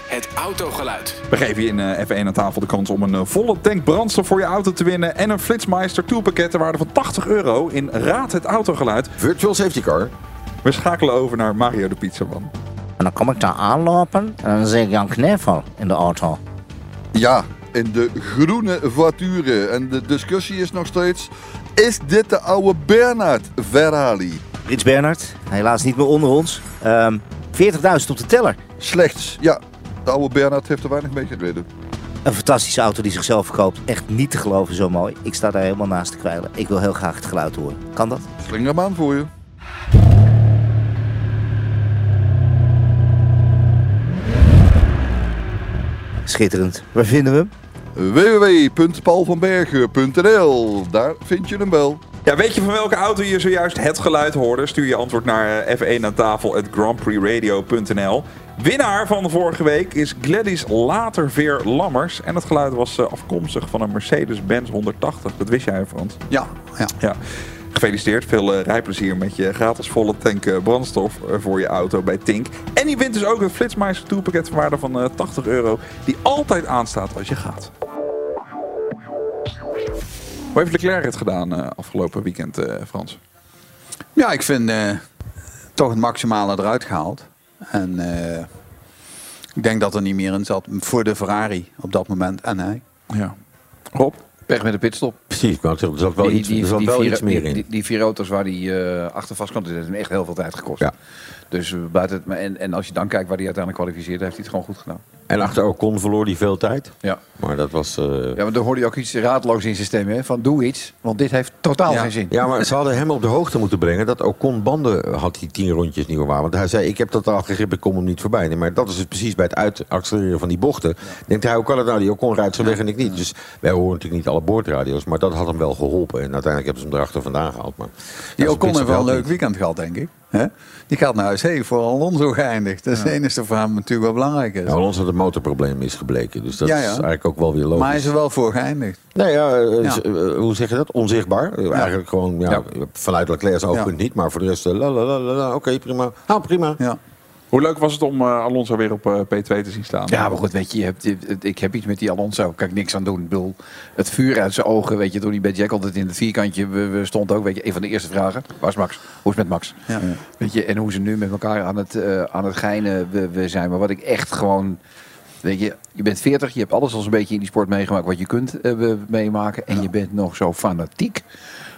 Het autogeluid. We geven je in eh, F1 aan tafel de kans om een eh, volle tank brandstof voor je auto te winnen. En een Flitsmeister toolpakket ter waarde van 80 euro in Raad het Autogeluid. Virtual safety car. We schakelen over naar Mario de Pizzaman. En dan kom ik daar aanlopen en dan zie ik Jan Knevel in de auto. Ja, in de groene voituren. En de discussie is nog steeds... Is dit de oude Bernard Ferrari? Rits Bernhard, helaas niet meer onder ons. Ehm 40.000 op de teller. Slechts, ja. De oude Bernard heeft er weinig mee gereden. Een fantastische auto die zichzelf verkoopt. Echt niet te geloven, zo mooi. Ik sta daar helemaal naast te kwijlen. Ik wil heel graag het geluid horen. Kan dat? Slinger hem aan voor je. Schitterend. Waar vinden we hem? www.paulvanbergen.nl Daar vind je hem wel. Ja, weet je van welke auto je zojuist het geluid hoorde? Stuur je antwoord naar eh, F1 aan tafel at grandprixradio.nl. Winnaar van de vorige week is Gladys Laterveer Lammers. En het geluid was eh, afkomstig van een Mercedes-Benz 180. Dat wist jij, Frans? Ja, ja. Ja. Gefeliciteerd. Veel eh, rijplezier met je gratis volle tank brandstof voor je auto bij Tink. En je wint dus ook een Flitsmeister toolpakket van waarde van eh, 80 euro. Die altijd aanstaat als je gaat. Hoe heeft Leclerc het gedaan eh, afgelopen weekend, eh, Frans? Ja, ik vind eh, toch het maximale eruit gehaald. En eh, ik denk dat er niet meer in zat voor de Ferrari op dat moment en hij. Ja. Rob? Pech met de pitstop. Precies, zeggen, er zat wel iets, er zat wel vier, iets meer die, in. Die, die vier auto's waar die eh achter vast kan, dat heeft hem echt heel veel tijd gekost. Ja. Dus buiten het, maar en, en als je dan kijkt waar hij uiteindelijk kwalificeerde, heeft hij het gewoon goed gedaan. En achter Ocon verloor hij veel tijd. Ja. Maar dat was... eh, Ja, maar dan hoorde je ook iets raadloos in zijn stem, hè? Van doe iets, want dit heeft totaal ja. geen zin. Ja, maar ze hadden hem op de hoogte moeten brengen dat Ocon banden had die tien rondjes niet meer waar. Want hij zei, ik heb totaal geen grip, ik kom hem niet voorbij. Nee, maar dat is dus precies bij het uitaccelereren van die bochten. Denkt hij, hoe kan het nou? Die Ocon rijdt zo weg en ik niet. Dus wij horen natuurlijk niet alle boordradio's, maar dat had hem wel geholpen. En uiteindelijk hebben ze hem erachter vandaan gehaald. Maar, Die Ja, Ocon heeft wel een leuk weekend gehad, denk ik. Hè? Die gaat naar huis heen voor Alonso geëindigd. Dat is het enige voor hem natuurlijk wel belangrijk is. Nou, ons had het motorprobleem is gebleken. Dus dat Ja, ja. is eigenlijk ook wel weer logisch. maar hij is er wel voor geëindigd. Nee, ja, eh, Ja. eh, hoe zeg je dat? Onzichtbaar. Eigenlijk gewoon, ja, vanuit Leclerc's oogpunt niet. Maar voor de rest, eh, la la la la, la, oké, prima. Ah, prima. Ja. Hoe leuk was het om eh, Alonso weer op eh, P2 te zien staan? Ja, maar goed, weet je, je hebt, je- ik heb iets met die Alonso, kan ik niks aan doen. Ik bedoel, het vuur uit zijn ogen, weet je, toen hij bij Jack altijd in het vierkantje we, we stond ook, weet je, een van de eerste vragen. Waar is Max? Hoe is het met Max? Ja. Weet je, en hoe ze nu met elkaar aan het, eh, aan het geinen we, we zijn. Maar wat ik echt gewoon, weet je, je bent 40, je hebt alles al een beetje in die sport meegemaakt wat je kunt eh, meemaken. En je bent nog zo fanatiek,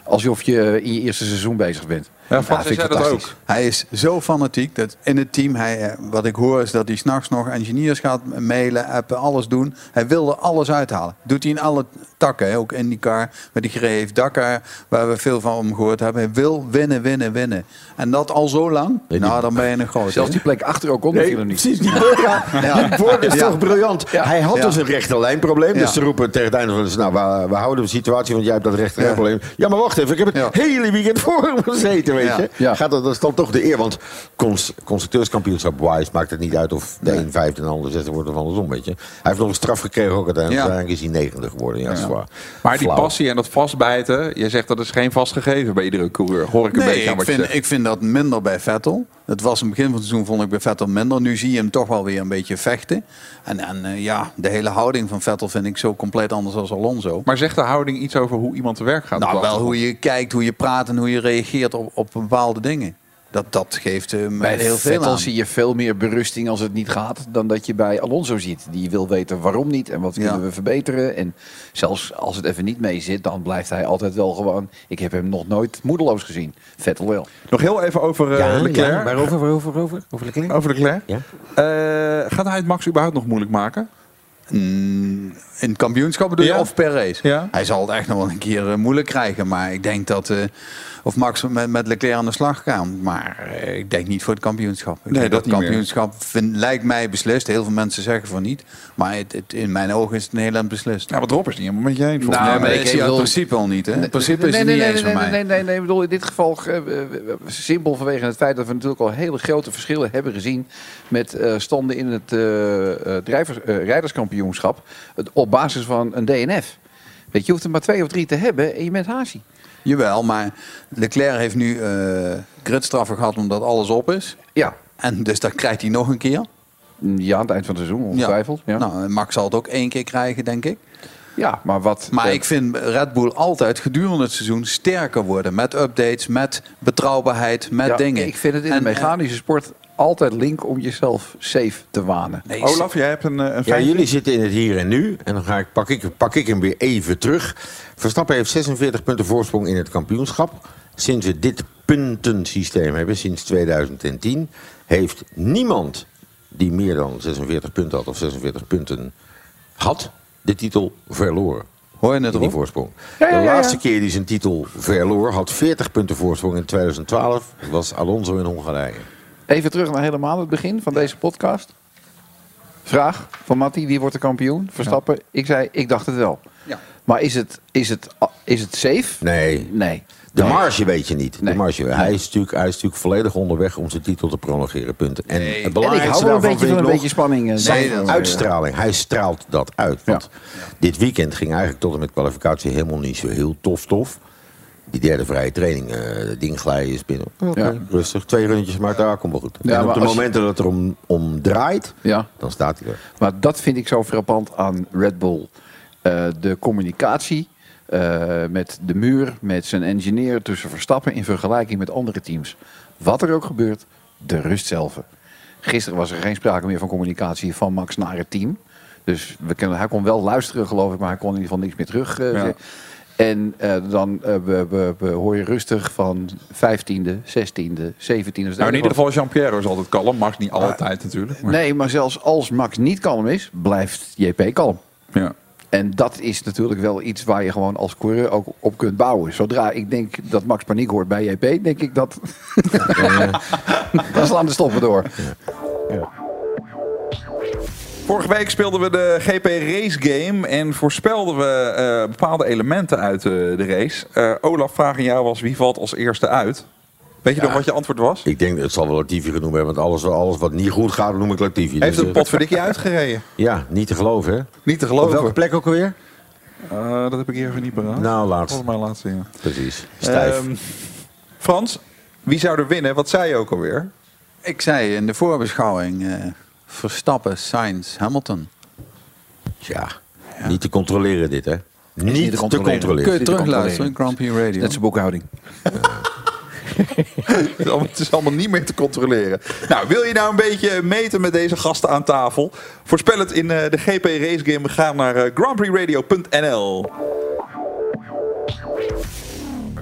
alsof je in je eerste seizoen bezig bent. Ja, Frans, zei dat fantastisch. Hij is zo fanatiek dat in het team, hij, eh, wat ik hoor is dat hij s'nachts nog engineers gaat mailen, appen, alles doen. Hij wil er alles uithalen. Doet hij in alle takken, ook IndyCar, waar hij gereden heeft, Dakar, waar we veel van hem gehoord hebben. Hij wil winnen, winnen, winnen. En dat al zo lang, nou dan ben je een groot. Zelfs die plek achter ook Nee, viel er niet. precies, die boord, ja, Ja. die boord is Ja. toch briljant. Hij had Ja. dus een rechte lijnprobleem. Ja. Dus ze roepen tegen het einde van de nou, we, we houden de situatie, want jij hebt dat rechte lijnprobleem. Ja, maar wacht even, ik heb het Ja. hele weekend voor hem gezeten, weet Ja. je. Ja. Gaat dat, dat is dan toch de eer, want cons- constructeurskampioenschap wise maakt het niet uit of de Nee. een vijfde en de ander zesde wordt of andersom, weet je. Hij heeft nog een straf gekregen ook uiteindelijk. Ja. Uiteindelijk is hij negende geworden, ja, dat is waar. Maar die Flauw. passie en dat vastbijten, je zegt dat is geen vast gegeven bij iedere coureur. Hoor ik een Nee, beetje aan ik wat je vind, zegt. ik vind dat minder bij Vettel. Dat was in het begin van het seizoen vond ik bij Vettel minder. Nu zie je hem toch wel weer een beetje vechten. En, en eh, ja, de hele houding van Vettel vind ik zo compleet anders dan Alonso. Maar zegt de houding iets over hoe iemand te werk gaat? Nou, wel hoe je kijkt, hoe je praat en hoe je reageert op, op bepaalde dingen. Dat, dat geeft mij Bij heel veel Vettel aan. zie je veel meer berusting als het niet gaat dan dat je bij Alonso ziet. Die wil weten waarom niet en wat Ja. kunnen we verbeteren. En zelfs als het even niet mee zit, dan blijft hij altijd wel gewoon... Ik heb hem nog nooit moedeloos gezien. Vettel wel. Nog heel even over eh, Ja, Leclerc. ja, waarover, waarover, waarover? Over Leclerc? Over Leclerc. Ja. Eh, gaat hij het Max überhaupt nog moeilijk maken? Mm, in het kampioenschap bedoel je Ja. of per race? Ja. Hij zal het echt nog wel een keer eh, moeilijk krijgen. Maar ik denk dat... eh, of Max met, met Leclerc aan de slag kan. Maar eh, ik denk niet voor het kampioenschap. Ik Nee, denk dat het niet meer. kampioenschap vind- lijkt mij beslist. Heel veel mensen zeggen van niet. Maar het, het- in mijn ogen is het een heel eind beslist. Ja, wat Rob is niet helemaal met je eens. volgens Nou, mij. maar ik zie het bedoel- principe al niet. Hè? Het principe is nee, het nee, niet nee, eens nee, voor nee, mij. nee, nee, nee. Ik bedoel, in dit geval simpel vanwege het feit dat we natuurlijk al hele grote verschillen hebben gezien met eh, standen in het eh, eh, drijvers, eh, rijderskampioenschap het- op basis van een DNF. Weet je, je hoeft er maar twee of drie te hebben en je bent hazie. Jawel, maar Leclerc heeft nu eh gridstraffen gehad omdat alles op is. Ja. En dus dat krijgt hij nog een keer. Ja, aan het eind van het seizoen, ongetwijfeld. Ja, Nou, Max zal het ook één keer krijgen, denk ik. ja maar wat... Maar eh, ik vind Red Bull altijd gedurende het seizoen sterker worden. Met updates, met betrouwbaarheid, met ja, dingen. Ik vind het in En- de mechanische sport altijd link om jezelf safe te wanen. Nee, Olaf, jij hebt een, eh, een Ja, jullie zitten in het hier en nu. En dan ga ik, pak, ik, pak ik hem weer even terug. Verstappen heeft 46 punten voorsprong in het kampioenschap. Sinds we dit puntensysteem hebben, sinds 2010, heeft niemand die meer dan 46 punten had of 46 punten had, de titel verloren. Hoor je die erop? voorsprong. Ja, ja, De laatste keer die zijn titel verloor, had 40 punten voorsprong in 2012, was Alonso in Hongarije. Even terug naar helemaal het begin van deze podcast. Vraag van Matti, wie wordt de kampioen? Verstappen. Ik zei, ik dacht het wel. Ja. Maar is het, is het, is het safe? Nee, Nee. De marge weet je niet. Nee. De marge, hij, is natuurlijk, hij is natuurlijk volledig onderweg om zijn titel te prolongeren. Punten. En het En ik belangrijkste hou wel een beetje van een nog beetje spanning. eh, zijn dan, uitstraling. Hij straalt dat uit. Want dit weekend ging eigenlijk tot en met kwalificatie helemaal niet zo heel tof tof. Die derde vrije training, eh ding glijden is Ja. Rustig, twee runnetjes, maar daar komt wel goed. Ja, en op de je- momenten dat het erom om draait, Ja. dan staat hij er. Maar dat vind ik zo frappant aan Red Bull. Eh, de communicatie eh, met de muur, met zijn engineer tussen Verstappen in vergelijking met andere teams. Wat er ook gebeurt, de rust zelf. Gisteren was er geen sprake meer van communicatie van Max naar het team. Dus we kunnen, hij kon wel luisteren, geloof ik, maar hij kon in ieder geval niks meer terug. eh, Ja. En eh, dan eh, we, we, we hoor je rustig van 15e, 16e, 17e. Nou, in ieder geval Jean-Pierre is altijd kalm. Max niet altijd natuurlijk. Maar, Nee, maar zelfs als Max niet kalm is, blijft JP kalm. ja. En dat is natuurlijk wel iets waar je gewoon als coureur ook op kunt bouwen. Zodra ik denk dat Max paniek hoort bij JP, denk ik dat... [LAUGHS] Dan slaan de stoppen door. Vorige week speelden we de GP Race Game en voorspelden we eh, bepaalde elementen uit eh, de race. Eh, Olaf, vraag aan jou was wie valt als eerste uit? Weet je nog wat je antwoord was? Ik denk, het zal wel Latifi genoemd hebben, want alles, alles wat niet goed gaat, noem ik Latifi. Heeft Dus, een potverdikkie uitgereden? [LAUGHS] Ja, niet te geloven, hè? Niet te Op welke geloven. plek ook alweer? Eh, dat heb ik hier even niet bereikt. Nou, laatst. Volgens mij laatste, ja. Precies. Stijf. Ehm, Frans, wie zou er winnen? Wat zei je ook alweer? Ik zei in de voorbeschouwing eh, Verstappen, Sainz, Hamilton. Tja, niet te controleren dit, hè? Niet, niet te te controleren. Kun je Niet terugluisteren. Grand Prix Radio. Net zijn boekhouding. [LAUGHS] Het is allemaal- Het is allemaal niet meer te controleren. Nou, wil je nou een beetje meten met deze gasten aan tafel? Voorspel het in eh, de GP Race Game. Ga naar eh, grandprixradio.nl.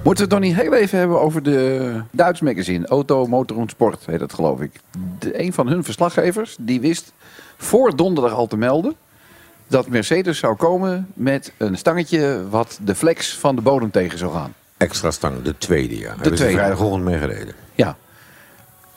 Moeten we het nog niet heel even hebben over de Duits magazine. Auto, Motor en Sport heet dat geloof ik. De, een van hun verslaggevers die wist voor donderdag al te melden... dat Mercedes zou komen met een stangetje wat de flex van de bodem tegen zou gaan. Extra stang, de tweede. Hebben ze tweede. vrijdagochtend mee gereden. Ja.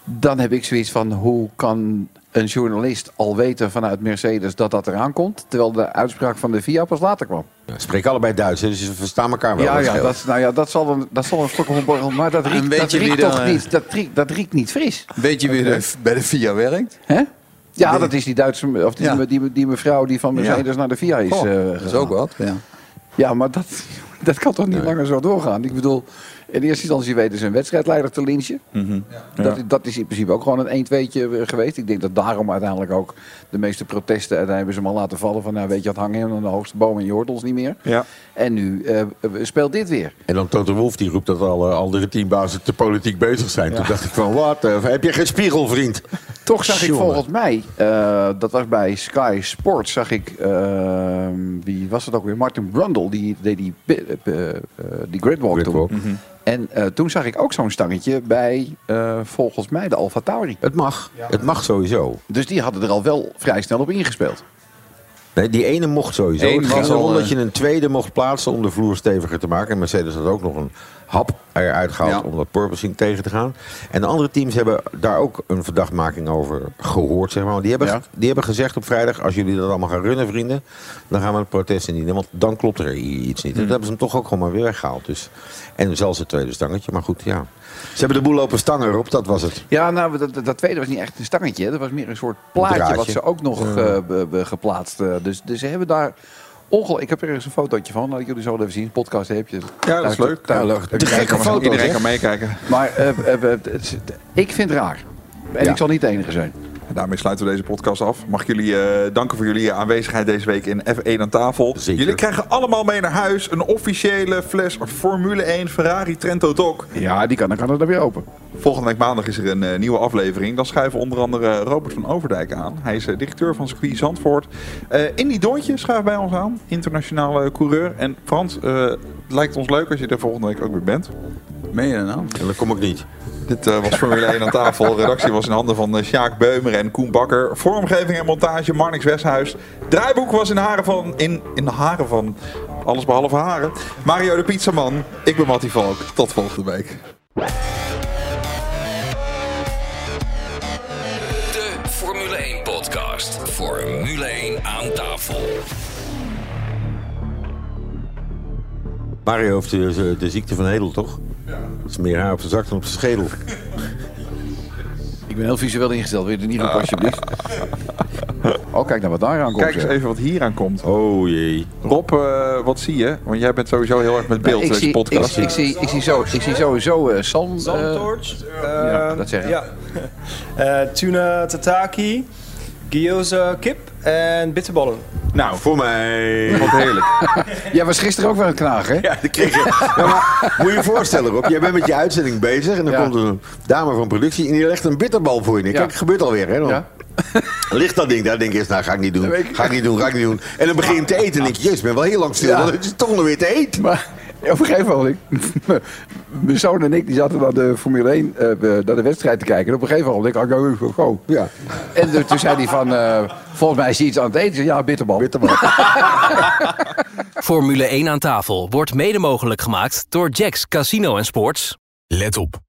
Dan heb ik zoiets van, hoe kan een journalist al weten vanuit Mercedes dat dat eraan komt... terwijl de uitspraak van de FIA pas later kwam? Ja, spreken allebei Duits, dus ze verstaan elkaar wel. ja, dat ja dat, nou ja, dat zal een, dat zal een stok op een borrel, maar dat riekt, dat riekt toch eh, niet, dat riekt, dat riekt niet fris. Weet je wie er bij de FIA werkt? Hè? Ja, Nee. dat is die Duitse, of die, Ja. die, die, die mevrouw die van Mercedes Ja. naar de FIA is Goh, eh, dat is gegaan. ook wat. Ja. Ja, maar dat, [LAUGHS] dat kan toch niet langer zo doorgaan? Ik bedoel, In eerste instantie weten ze een wedstrijdleider te lynchen. Mhm. Dat, Ja. dat is in principe ook gewoon een 1-2'tje geweest. Ik denk dat daarom uiteindelijk ook de meeste protesten... uiteindelijk hebben ze hem al laten vallen van... nou weet je wat, hangen hem aan de hoogste boom en je hoort ons niet meer. Ja. En nu eh, speelt dit weer. En dan Toto Wolf die roept dat alle andere teambazen te politiek bezig zijn. Toen dacht ik van, wat? eh, heb je geen spiegel, vriend? Toch zag ik volgens mij, eh, dat was bij Sky Sports, zag ik, eh, wie was het ook weer? Martin Brundle, die deed die, eh, eh, die gridwalk toen. Gridwalk. Mhm. En eh, toen zag ik ook zo'n stangetje bij, eh, volgens mij, de Alfa Tauri. Het mag. Het mag sowieso. Dus die hadden er al wel vrij snel op ingespeeld. Nee, die ene mocht sowieso. Eén het ging was erom dat je een tweede mocht plaatsen om de vloer steviger te maken. En Mercedes had ook nog een hap eruit gehaald Ja. om dat porpoising tegen te gaan. En de andere teams hebben daar ook een verdachtmaking over gehoord. Zeg maar. Want Die, hebben, Ja. die hebben gezegd op vrijdag, als jullie dat allemaal gaan runnen, vrienden, dan gaan we een protest indienen. Want dan klopt er iets niet. En dat hebben ze hem toch ook gewoon maar weer weggehaald. Dus. En zelfs het tweede stangetje. Maar goed, ja. Ze hebben de boel lopen stangen erop, dat was het. Ja, nou, dat, dat- tweede was niet echt een stangetje. Dat was meer een soort plaatje Draadje. wat ze ook nog be- be- geplaatst. eh, dus, dus ze hebben daar... Ongeluk. Ik heb er eens een fotootje van. Laat ik jullie zo even zien. Podcast heb je. Ja, dat is leuk. Je gekke foto's, Iedereen kan meekijken. Maar eh, eh, eh, ik vind het raar. En ik zal niet de enige zijn. En daarmee sluiten we deze podcast af. Mag ik jullie eh, danken voor jullie aanwezigheid deze week in F1 aan tafel. Zeker. Jullie krijgen allemaal mee naar huis een officiële fles Formule 1 Ferrari Trento Doc. Ja, die kan, dan kan het er weer open. Volgende week maandag is er een eh, nieuwe aflevering. Dan schuiven onder andere Robert van Overdijk aan. Hij is eh, directeur van circuit Zandvoort. Eh Indy Doontje schuift bij ons aan. Internationale coureur. En Frans, eh, het lijkt ons leuk als je er volgende week ook weer bent. Meen je dat nou? En dan kom ik niet. Dit eh, was Formule 1 aan tafel. Redactie was in handen van eh, Sjaak Beumer en Koen Bakker. Vormgeving en montage Marnix Westhuis. Draaiboek was in haren van... In, in haren van... Alles behalve haren. Mario de Pizzaman. Ik ben Mattie Valk. Tot volgende week. De Formule 1 podcast. Formule 1 aan tafel. Mario heeft de, de ziekte van Hedel, toch? Ja. Dat is meer haar op zijn zak dan op zijn schedel. Ik ben heel visueel ingesteld. Wil je er niet op alsjeblieft? [LAUGHS] Oh, kijk naar wat daar aan komt. Kijk eens zeg. even wat hier aan komt. Oh jee. Rob, eh, wat zie je? Want jij bent sowieso heel erg met beeld in ik, deze zie, ik, podcast. ik, zie, ik, zie zo, ik zie sowieso eh Sam. eh, Zandtorch. ja, dat zeg ik. Ja. [LAUGHS] Eh, tuna tataki, gyoza kip en bitterballen. Nou, Voor mij. wat heerlijk. [LAUGHS] Jij was gisteren ook weer aan het knagen, hè? Ja, dat kreeg je. Ja, maar moet je je voorstellen, Rob. Jij bent met je uitzending bezig. En dan Ja. komt een dame van productie. En die legt een bitterbal voor je neer. Ja. Kijk, het gebeurt alweer, hè? Dan Ja. [LAUGHS] ligt dat ding daar. denk je eerst, nou, ga ik niet doen. Ga ik niet doen, ga ik niet doen. En dan begin je te eten. En denk je, jezus, ik ben wel heel lang stil. Ja. Dan is het toch nog weer te eten. Maar op een gegeven moment, [LAUGHS] mijn zoon en ik die zaten naar de Formule 1, eh, naar de wedstrijd te kijken. En op een gegeven moment, ik go, go, go. Ja. En toen- toen zei hij van, eh, volgens mij is hij iets aan het eten. Ja, bitterbal. Bitterbal. [LAUGHS] Formule 1 aan tafel wordt mede mogelijk gemaakt door Jacks Casino en Sports. Let op.